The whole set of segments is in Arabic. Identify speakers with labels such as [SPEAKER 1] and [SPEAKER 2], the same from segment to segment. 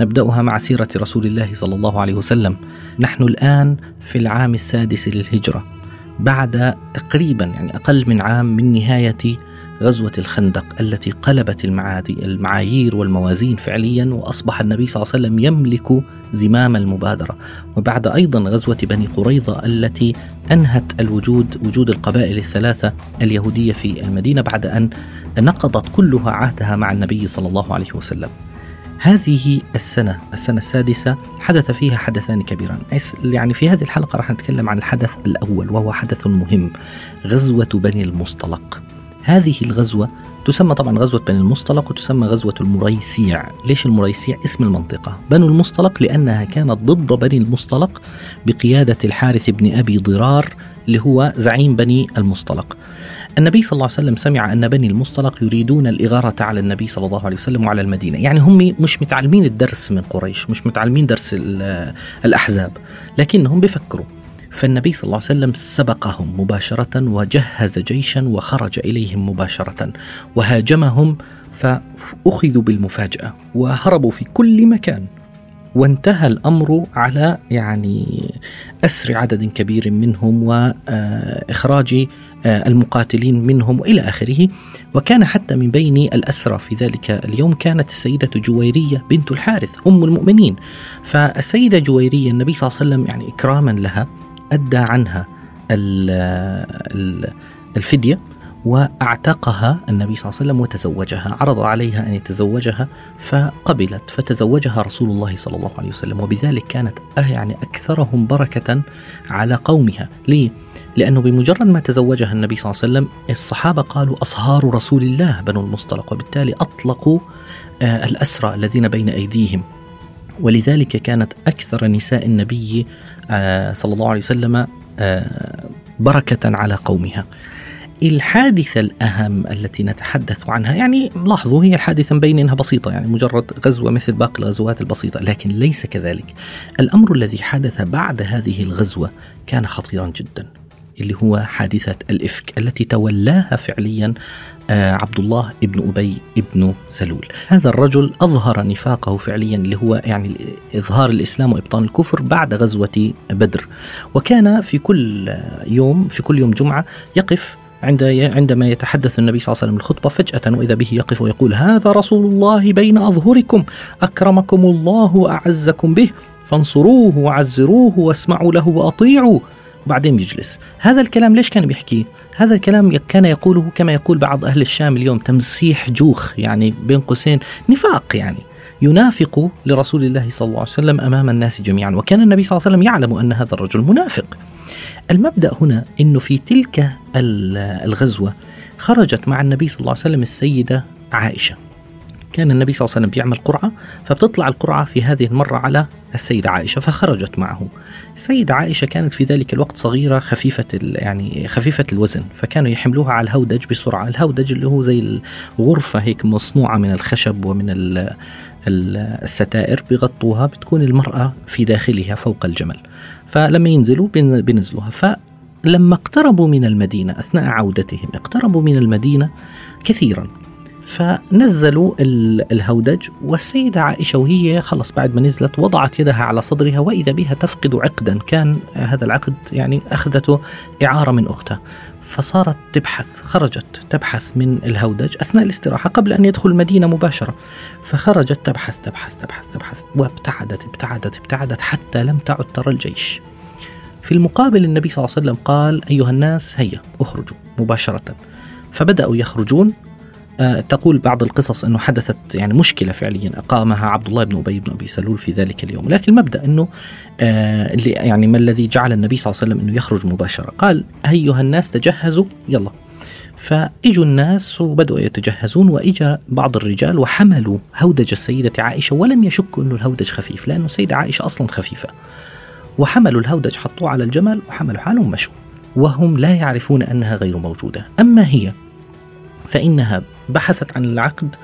[SPEAKER 1] نبدأها مع سيرة رسول الله صلى الله عليه وسلم. نحن الآن في العام السادس للهجرة بعد تقريبا يعني أقل من عام من نهاية غزوة الخندق التي قلبت المعايير والموازين فعليا وأصبح النبي صلى الله عليه وسلم يملك زمام المبادرة وبعد أيضا غزوة بني قريظة التي أنهت الوجود وجود القبائل الثلاثة اليهودية في المدينة بعد أن نقضت كلها عهدها مع النبي صلى الله عليه وسلم هذه السنة السنة السادسة حدث فيها حدثان كبيران. يعني في هذه الحلقة راح نتكلم عن الحدث الأول وهو حدث مهم غزوة بني المصطلق. هذه الغزوة تسمى طبعا غزوة بني المصطلق وتسمى غزوة المريسيع. ليش المريسيع؟ اسم المنطقة. بنو المصطلق لأنها كانت ضد بني المصطلق بقيادة الحارث بن أبي ضرار اللي هو زعيم بني المصطلق. النبي صلى الله عليه وسلم سمع أن بني المصطلق يريدون الإغارة على النبي صلى الله عليه وسلم وعلى المدينة. يعني هم مش متعلمين الدرس من قريش مش متعلمين درس الأحزاب لكنهم بيفكروا. فالنبي صلى الله عليه وسلم سبقهم مباشرة وجهز جيشا وخرج إليهم مباشرة وهاجمهم فأخذوا بالمفاجأة وهربوا في كل مكان. وانتهى الأمر على يعني أسر عدد كبير منهم وإخراج المقاتلين منهم وإلى آخره. وكان حتى من بين الأسرى في ذلك اليوم كانت السيدة جويرية بنت الحارث أم المؤمنين. فالسيدة جويرية النبي صلى الله عليه وسلم يعني إكراما لها أدى عنها الفدية. وأعتقها النبي صلى الله عليه وسلم وتزوجها عرض عليها أن يتزوجها فقبلت فتزوجها رسول الله صلى الله عليه وسلم وبذلك كانت أه يعني أكثرهم بركة على قومها. ليه؟ لأنه بمجرد ما تزوجها النبي صلى الله عليه وسلم الصحابة قالوا أصهار رسول الله بنو المصطلق وبالتالي أطلقوا آه، الأسرى الذين بين أيديهم. ولذلك كانت أكثر نساء النبي آه، صلى الله عليه وسلم بركة على قومها. الحادثة الأهم التي نتحدث عنها يعني لاحظوا هي الحادثة مبين أنها بسيطة يعني مجرد غزوة مثل باقي الغزوات البسيطة لكن ليس كذلك. الأمر الذي حدث بعد هذه الغزوة كان خطيرا جدا اللي هو حادثة الإفك التي تولاها فعليا آه، عبد الله ابن أبي ابن سلول. هذا الرجل أظهر نفاقه فعليا اللي هو يعني إظهار الإسلام وإبطان الكفر بعد غزوة بدر. وكان في كل يوم في كل يوم جمعة يقف عندما يتحدث النبي صلى الله عليه وسلم الخطبة فجأة وإذا به يقف ويقول هذا رسول الله بين أظهركم أكرمكم الله وأعزكم به فانصروه وعزروه واسمعوا له وأطيعوا وبعدين بيجلس هذا الكلام ليش كان بيحكيه هذا الكلام كان يقوله كما يقول بعض أهل الشام اليوم تمسيح جوخ يعني بين قوسين نفاق يعني. ينافق لرسول الله صلى الله عليه وسلم أمام الناس جميعا. وكان النبي صلى الله عليه وسلم يعلم أن هذا الرجل منافق. المبدأ هنا أنه في تلك الغزوة خرجت مع النبي صلى الله عليه وسلم السيدة عائشة. كان النبي صلى الله عليه وسلم بيعمل قرعة فبتطلع القرعة في هذه المرة على السيدة عائشة فخرجت معه. السيدة عائشة كانت في ذلك الوقت صغيرة خفيفة يعني خفيفة الوزن فكانوا يحملوها على الهودج بسرعة. الهودج اللي هو زي الغرفة هيك مصنوعة من الخشب ومن الستائر بيغطوها بتكون المرأة في داخلها فوق الجمل. فلما ينزلوا بينزلوها. فلما اقتربوا من المدينة أثناء عودتهم اقتربوا من المدينة كثيرا. فنزلوا الهودج والسيدة عائشة وهي خلص بعد ما نزلت وضعت يدها على صدرها وإذا بها تفقد عقدا. كان هذا العقد يعني أخذته إعارة من أختها. فصارت تبحث خرجت تبحث من الهودج أثناء الاستراحة قبل أن يدخل المدينة مباشرة. فخرجت تبحث تبحث تبحث تبحث وابتعدت ابتعدت ابتعدت حتى لم تعد ترى الجيش. في المقابل النبي صلى الله عليه وسلم قال أيها الناس هيا اخرجوا مباشرة. فبدأوا يخرجون تقول بعض القصص إنه حدثت يعني مشكلة فعليا أقامها عبد الله بن أبي بن أبي سلول في ذلك اليوم، لكن المبدا إنه آه يعني ما الذي جعل النبي صلى الله عليه وسلم إنه يخرج مباشرة، قال أيها الناس تجهزوا يلا. فإجوا الناس وبدأوا يتجهزون وإجا بعض الرجال وحملوا هودج السيدة عائشة ولم يشكوا إنه الهودج خفيف لأنه السيدة عائشة أصلا خفيفة. وحملوا الهودج حطوه على الجمل وحملوا حالهم ومشوا وهم لا يعرفون أنها غير موجودة. أما هي فإنها بحثت عن العقد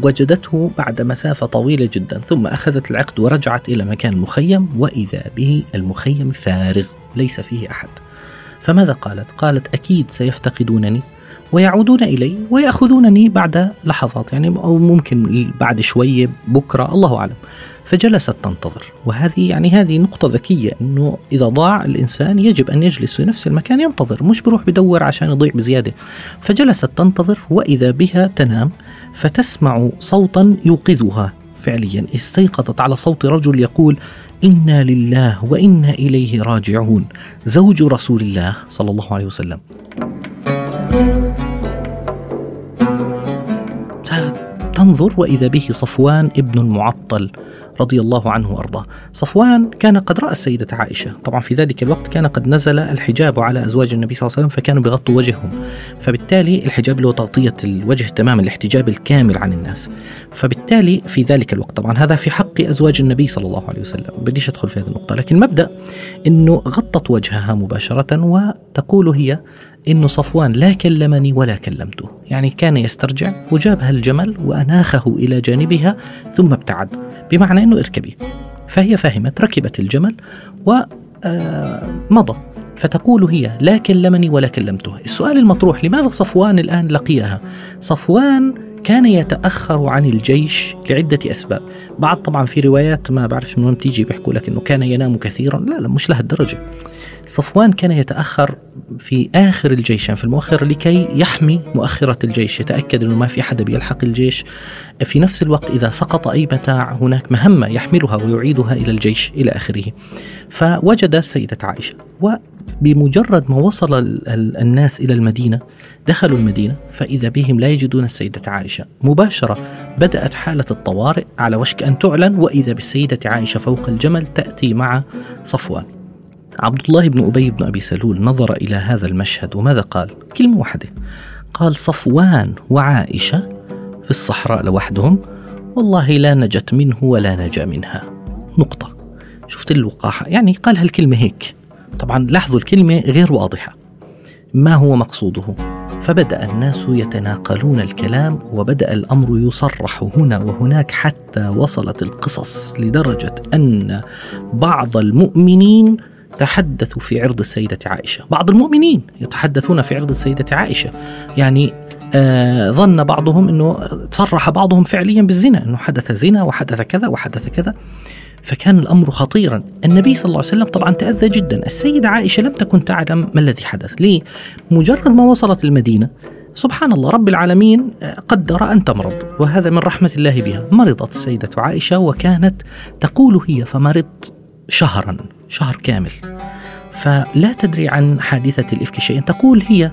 [SPEAKER 1] وجدته بعد مسافة طويلة جدا ثم أخذت العقد ورجعت إلى مكان المخيم وإذا به المخيم فارغ ليس فيه أحد فماذا قالت؟ قالت أكيد سيفتقدونني ويعودون إلي ويأخذونني بعد لحظات يعني أو ممكن بعد شوية بكرة الله أعلم فجلست تنتظر. وهذه يعني هذه نقطة ذكية إنه إذا ضاع الإنسان يجب أن يجلس في نفس المكان ينتظر. مش بروح بدور عشان يضيع بزيادة. فجلست تنتظر وإذا بها تنام فتسمع صوتا يوقظها فعليا. استيقظت على صوت رجل يقول إنا لله وإنا إليه راجعون. زوج رسول الله صلى الله عليه وسلم. تنظر وإذا به صفوان ابن المعطل. رضي الله عنه وأرضاه. صفوان كان قد رأى السيدة عائشة، طبعا في ذلك الوقت كان قد نزل الحجاب على أزواج النبي صلى الله عليه وسلم فكانوا بيغطوا وجههم. فبالتالي الحجاب اللي هو تغطية الوجه تماما، الاحتجاب الكامل عن الناس. فبالتالي في ذلك الوقت طبعا هذا في حق أزواج النبي صلى الله عليه وسلم، بديش أدخل في هذه النقطة، لكن مبدأ إنه غطت وجهها مباشرة وتقول هي إنه صفوان لا كلمني ولا كلمته. يعني كان يسترجع وجابها الجمل وأناخه إلى جانبها ثم ابتعد بمعنى أنه اركبي. فهي فهمت ركبت الجمل ومضى آه، فتقول هي لا كلمني ولا كلمته. السؤال المطروح لماذا صفوان الآن لقيها؟ صفوان كان يتأخر عن الجيش لعدة أسباب. بعض طبعا في روايات ما بعرفش من وين تيجي بيحكوا لك أنه كان ينام كثيرا. لا لا مش لهالدرجة صفوان كان يتأخر في آخر الجيش يعني في المؤخر لكي يحمي مؤخرة الجيش. يتأكد أنه ما في حدا بيلحق الجيش. في نفس الوقت إذا سقط أي متاع هناك مهمة يحملها ويعيدها إلى الجيش إلى آخره. فوجد السيدة عائشة وبمجرد ما وصل الناس إلى المدينة دخلوا المدينة فإذا بهم لا يجدون السيدة عائشة. مباشرة بدأت حالة الطوارئ على وشك أن تعلن وإذا بالسيدة عائشة فوق الجمل تأتي مع صفوان. عبد الله بن أبي بن أبي سلول نظر إلى هذا المشهد وماذا قال؟ كلمة واحدة. قال صفوان وعائشة في الصحراء لوحدهم والله لا نجت منه ولا نجا منها. نقطة. شفت الوقاحة؟ يعني قال هالكلمة هيك. طبعا لاحظوا الكلمة غير واضحة. ما هو مقصوده؟ فبدأ الناس يتناقلون الكلام وبدأ الأمر يصرح هنا وهناك حتى وصلت القصص لدرجة أن بعض المؤمنين تحدثوا في عرض السيدة عائشة. بعض المؤمنين يتحدثون في عرض السيدة عائشة. يعني آه ظن بعضهم أنه صرح بعضهم فعليا بالزنا أنه حدث زنا وحدث كذا وحدث كذا. فكان الأمر خطيرا. النبي صلى الله عليه وسلم طبعا تأذى جدا. السيدة عائشة لم تكن تعلم ما الذي حدث. ليه؟ مجرد ما وصلت المدينة سبحان الله رب العالمين قدر أن تمرض وهذا من رحمة الله بها. مرضت السيدة عائشة وكانت تقول هي فمرضت شهرا شهر كامل. فلا تدري عن حادثة الإفك شيئا. تقول هي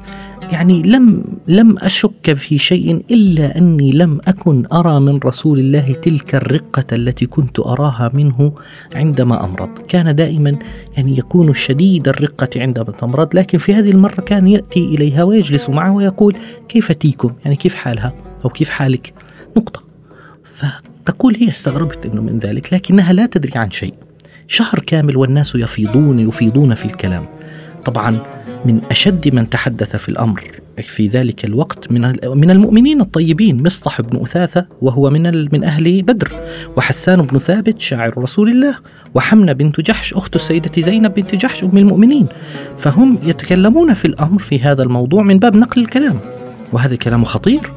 [SPEAKER 1] يعني لم لم أشك في شيء إلا أني لم أكن أرى من رسول الله تلك الرقة التي كنت أراها منه عندما أمرض. كان دائما يعني يكون شديد الرقة عندما تمرض. لكن في هذه المرة كان يأتي إليها ويجلس معها ويقول كيف تيكم يعني كيف حالها؟ أو كيف حالك؟ نقطة. فتقول هي استغربت أنه من ذلك لكنها لا تدري عن شيء. شهر كامل والناس يفيضون يفيضون في الكلام. طبعا من أشد من تحدث في الأمر في ذلك الوقت من من المؤمنين الطيبين مصطح بن أثاثة وهو من من أهل بدر وحسان بن ثابت شاعر رسول الله وحمنة بنت جحش أخت السيدة زينب بنت جحش أم المؤمنين. فهم يتكلمون في الأمر في هذا الموضوع من باب نقل الكلام. وهذا كلام خطير.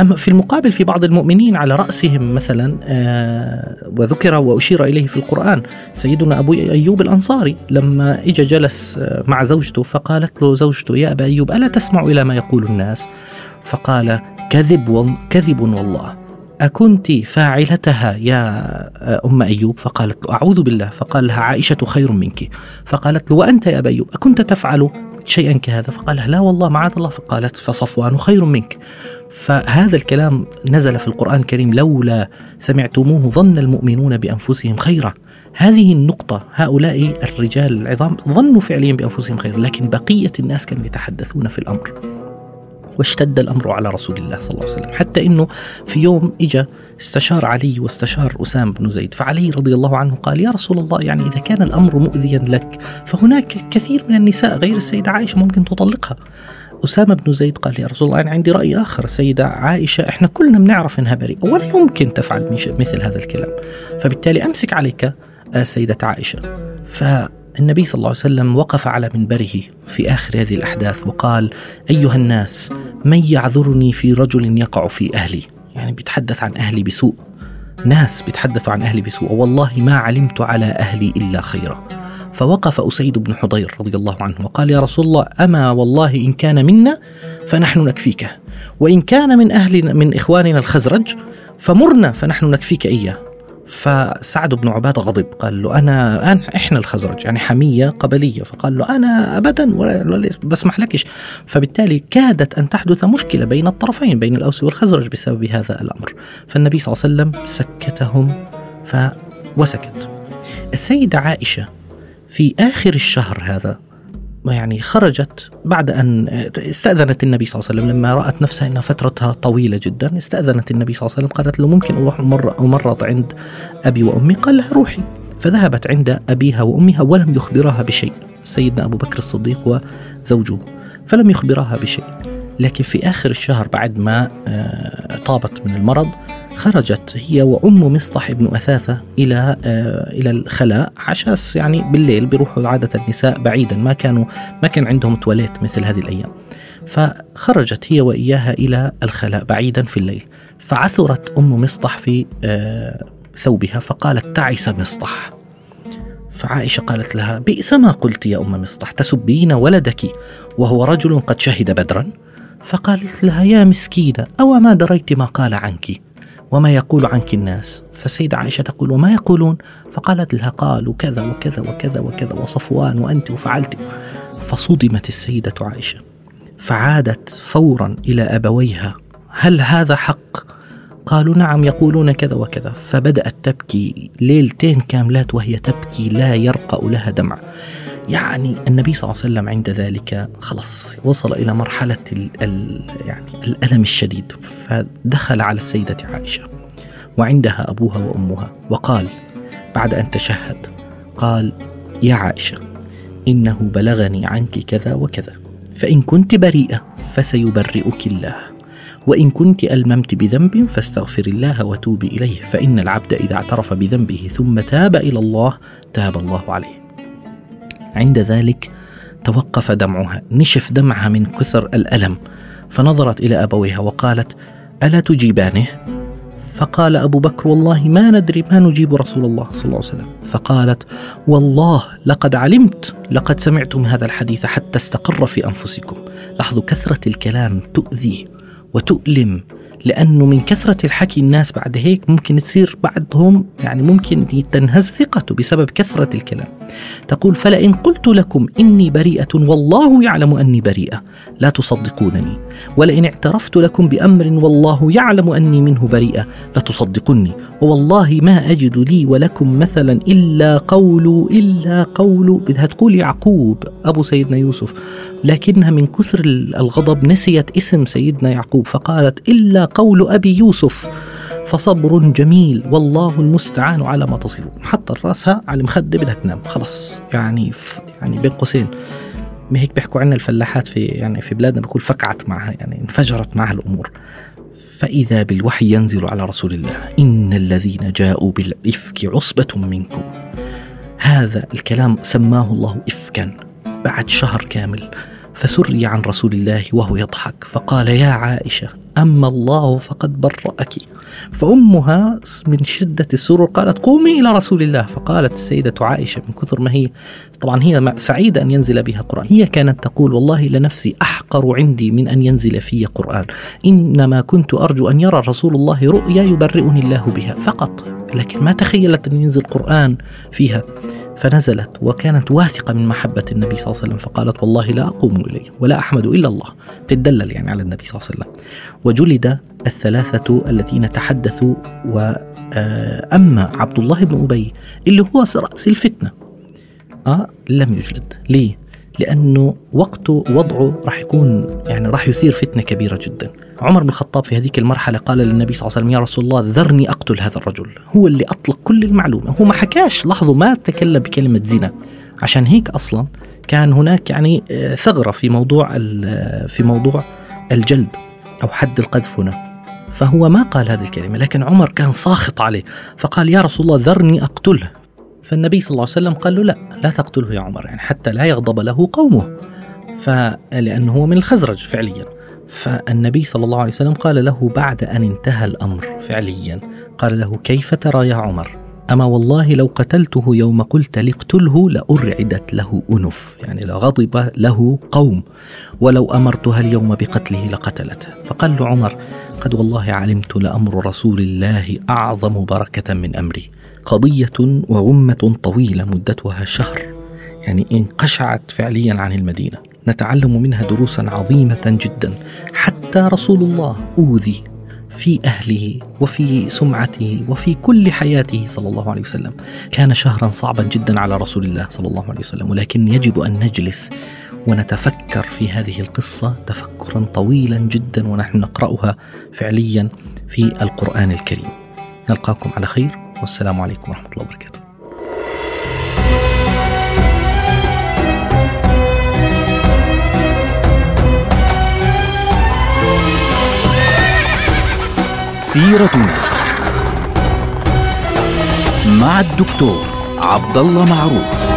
[SPEAKER 1] أما في المقابل في بعض المؤمنين على رأسهم مثلا آه، وذكر وأشير إليه في القرآن سيدنا أبو أيوب الأنصاري لما إجا جلس آه، مع زوجته فقالت له زوجته يا أبا أيوب ألا تسمع إلى ما يقول الناس؟ فقال كذب كذب والله. أكنت فاعلتها يا آه، أم أيوب؟ فقالت له أعوذ بالله. فقال لها عائشة خير منك. فقالت له وأنت يا أبا أيوب أكنت تفعل شيئا كهذا؟ فقال لا والله معاذ الله. فقالت فصفوان خير منك. فهذا الكلام نزل في القرآن الكريم لولا سمعتموه ظن المؤمنون بأنفسهم خيرا. هذه النقطة هؤلاء الرجال العظام ظنوا فعليا بأنفسهم خيرا لكن بقية الناس كانوا يتحدثون في الأمر. واشتد الأمر على رسول الله صلى الله عليه وسلم. حتى أنه في يوم إجا استشار علي واستشار أسامة بن زيد فعلي رضي الله عنه قال يا رسول الله يعني إذا كان الأمر مؤذيا لك فهناك كثير من النساء غير السيدة عائشة ممكن تطلقها. أسامة بن زيد قال يا رسول الله أنا عندي رأي آخر. السيدة عائشة إحنا كلنا بنعرف إنها بريئة ولا يمكن تفعل مثل هذا الكلام. فبالتالي أمسك عليك السيدة عائشة. فالنبي صلى الله عليه وسلم وقف على منبره في آخر هذه الأحداث وقال أيها الناس من يعذرني في رجل يقع في أهلي؟ يعني بيتحدث عن أهلي بسوء. ناس بيتحدثوا عن أهلي بسوء. والله ما علمت على أهلي إلا خيرا. فوقف أسيد بن حضير رضي الله عنه وقال يا رسول الله أما والله إن كان منا فنحن نكفيك وإن كان من أهل من إخواننا الخزرج فمرنا فنحن نكفيك إياه. فسعد بن عبادة غضب قال له أنا أنا إحنا الخزرج يعني حمية قبلية. فقال له أنا ابدا ولا بسمح لكش. فبالتالي كادت أن تحدث مشكلة بين الطرفين بين الأوس والخزرج بسبب هذا الأمر. فالنبي صلى الله عليه وسلم سكتهم ف وسكت. السيدة عائشة في آخر الشهر هذا يعني خرجت بعد أن استأذنت النبي صلى الله عليه وسلم لما رأت نفسها أن فترتها طويلة جدا استأذنت النبي صلى الله عليه وسلم قالت له ممكن أروح مرة أمرض عند أبي وأمي؟ قال لها روحي. فذهبت عند أبيها وأمها ولم يخبرها بشيء سيدنا أبو بكر الصديق وزوجه فلم يخبرها بشيء. لكن في آخر الشهر بعد ما آه، طابت من المرض خرجت هي وأم مصطح بن أثاثة إلى آه، إلى الخلاء عشاس يعني بالليل بيروحوا عادة النساء بعيدا ما كانوا ما كان عندهم تواليت مثل هذه الأيام. فخرجت هي وإياها إلى الخلاء بعيدا في الليل. فعثرت أم مصطح في آه، ثوبها فقالت تعس مصطح. فعائشة قالت لها بئس ما قلت يا أم مصطح تسبين ولدك وهو رجل قد شهد بدرا. فقالت لها يا مسكينة أو ما دريت ما قال عنك؟ وما يقول عنك الناس؟ فالسيدة عائشة تقول وما يقولون؟ فقالت لها قالوا كذا وكذا وكذا وكذا وصفوان وأنت وفعلت. فصدمت السيدة عائشة فعادت فورا إلى أبويها هل هذا حق؟ قالوا نعم يقولون كذا وكذا. فبدأت تبكي ليلتين كاملات وهي تبكي لا يرقأ لها دمع. يعني النبي صلى الله عليه وسلم عند ذلك خلص وصل إلى مرحلة ال ال يعني الألم الشديد فدخل على السيدة عائشة وعندها أبوها وأمها وقال بعد أن تشهد قال يا عائشة إنه بلغني عنك كذا وكذا فإن كنت بريئة فسيبرئك الله وإن كنت ألممت بذنب فاستغفر الله وتوبي إليه فإن العبد إذا اعترف بذنبه ثم تاب إلى الله تاب الله عليه. عند ذلك توقف دمعها نشف دمعها من كثر الألم. فنظرت إلى أبويها وقالت ألا تجيبانه؟ فقال أبو بكر والله ما ندري ما نجيب رسول الله صلى الله عليه وسلم. فقالت والله لقد علمت لقد سمعتم هذا الحديث حتى استقر في أنفسكم. لاحظوا كثرة الكلام تؤذي وتؤلم. لأنه من كثرة الحكي الناس بعد هيك ممكن تصير بعضهم يعني ممكن تنهز ثقته بسبب كثرة الكلام. تقول فلئن قلت لكم إني بريئة والله يعلم أني بريئة لا تصدقونني. ولئن اعترفت لكم بأمر والله يعلم أني منه بريئة لتصدقني ووالله ما أجد لي ولكم مثلا إلا قول إلا قول. بدها تقول يعقوب أبو سيدنا يوسف. لكنها من كثر الغضب نسيت اسم سيدنا يعقوب فقالت إلا قول أبي يوسف فصبر جميل والله المستعان على ما تصفون. حط راسها على المخدة بدها تنام. خلص. يعني يعني بين قوسين. ما هيك بيحكوا عنا الفلاحات في يعني في بلادنا بيقول فقعت معها يعني انفجرت معها الأمور. فإذا بالوحي ينزل على رسول الله إن الذين جاءوا بالإفك عصبة منكم. هذا الكلام سماه الله افكا بعد شهر كامل. فسري عن رسول الله وهو يضحك. فقال يا عائشة أما الله فقد برأك. فأمها من شدة السرور قالت قومي إلى رسول الله. فقالت السيدة عائشة من كثر ما هي طبعا هي سعيدة أن ينزل بها قرآن. هي كانت تقول والله لنفسي أحقر عندي من أن ينزل في قرآن. إنما كنت أرجو أن يرى رسول الله رؤيا يبرئني الله بها. فقط. لكن ما تخيلت أن ينزل قرآن فيها؟ فنزلت وكانت واثقة من محبة النبي صلى الله عليه وسلم فقالت والله لا أقوم إليه ولا أحمد إلا الله. تدلل يعني على النبي صلى الله عليه وسلم. وجلد الثلاثة الذين تحدثوا وأما عبد الله بن أبي اللي هو رأس الفتنة. آه لم يجلد. ليه؟ لأنه وقته وضعه راح يكون يعني راح يثير فتنة كبيرة جدا. عمر بن الخطاب في هذيك المرحلة قال للنبي صلى الله عليه وسلم يا رسول الله ذرني أقتل هذا الرجل. هو اللي أطلق كل المعلومة. هو ما حكاش لاحظوا ما تكلم بكلمة زنا. عشان هيك أصلا كان هناك يعني آه، ثغرة في موضوع في موضوع الجلد أو حد القذف هنا. فهو ما قال هذه الكلمة لكن عمر كان ساخط عليه. فقال يا رسول الله ذرني أقتله. فالنبي صلى الله عليه وسلم قال له لا لا تقتله يا عمر يعني حتى لا يغضب له قومه. فلأنه هو من الخزرج فعليا. فالنبي صلى الله عليه وسلم قال له بعد أن انتهى الأمر فعليا قال له كيف ترى يا عمر؟ أما والله لو قتلته يوم قلت لاقتله لأرعدت له أنف يعني لغضب له قوم. ولو أمرتها اليوم بقتله لقتلته. فقال له عمر قد والله علمت لأمر رسول الله أعظم بركة من أمري. قضية وغمة طويلة مدتها شهر يعني انقشعت فعليا عن المدينة. نتعلم منها دروسا عظيمة جدا. حتى رسول الله أوذي في أهله وفي سمعته وفي كل حياته صلى الله عليه وسلم. كان شهرا صعبا جدا على رسول الله صلى الله عليه وسلم ولكن يجب أن نجلس ونتفكر في هذه القصة تفكرا طويلا جدا ونحن نقرأها فعليا في القرآن الكريم. نلقاكم على خير. والسلام عليكم ورحمة الله وبركاته.
[SPEAKER 2] سيرتنا مع الدكتور عبد الله معروف.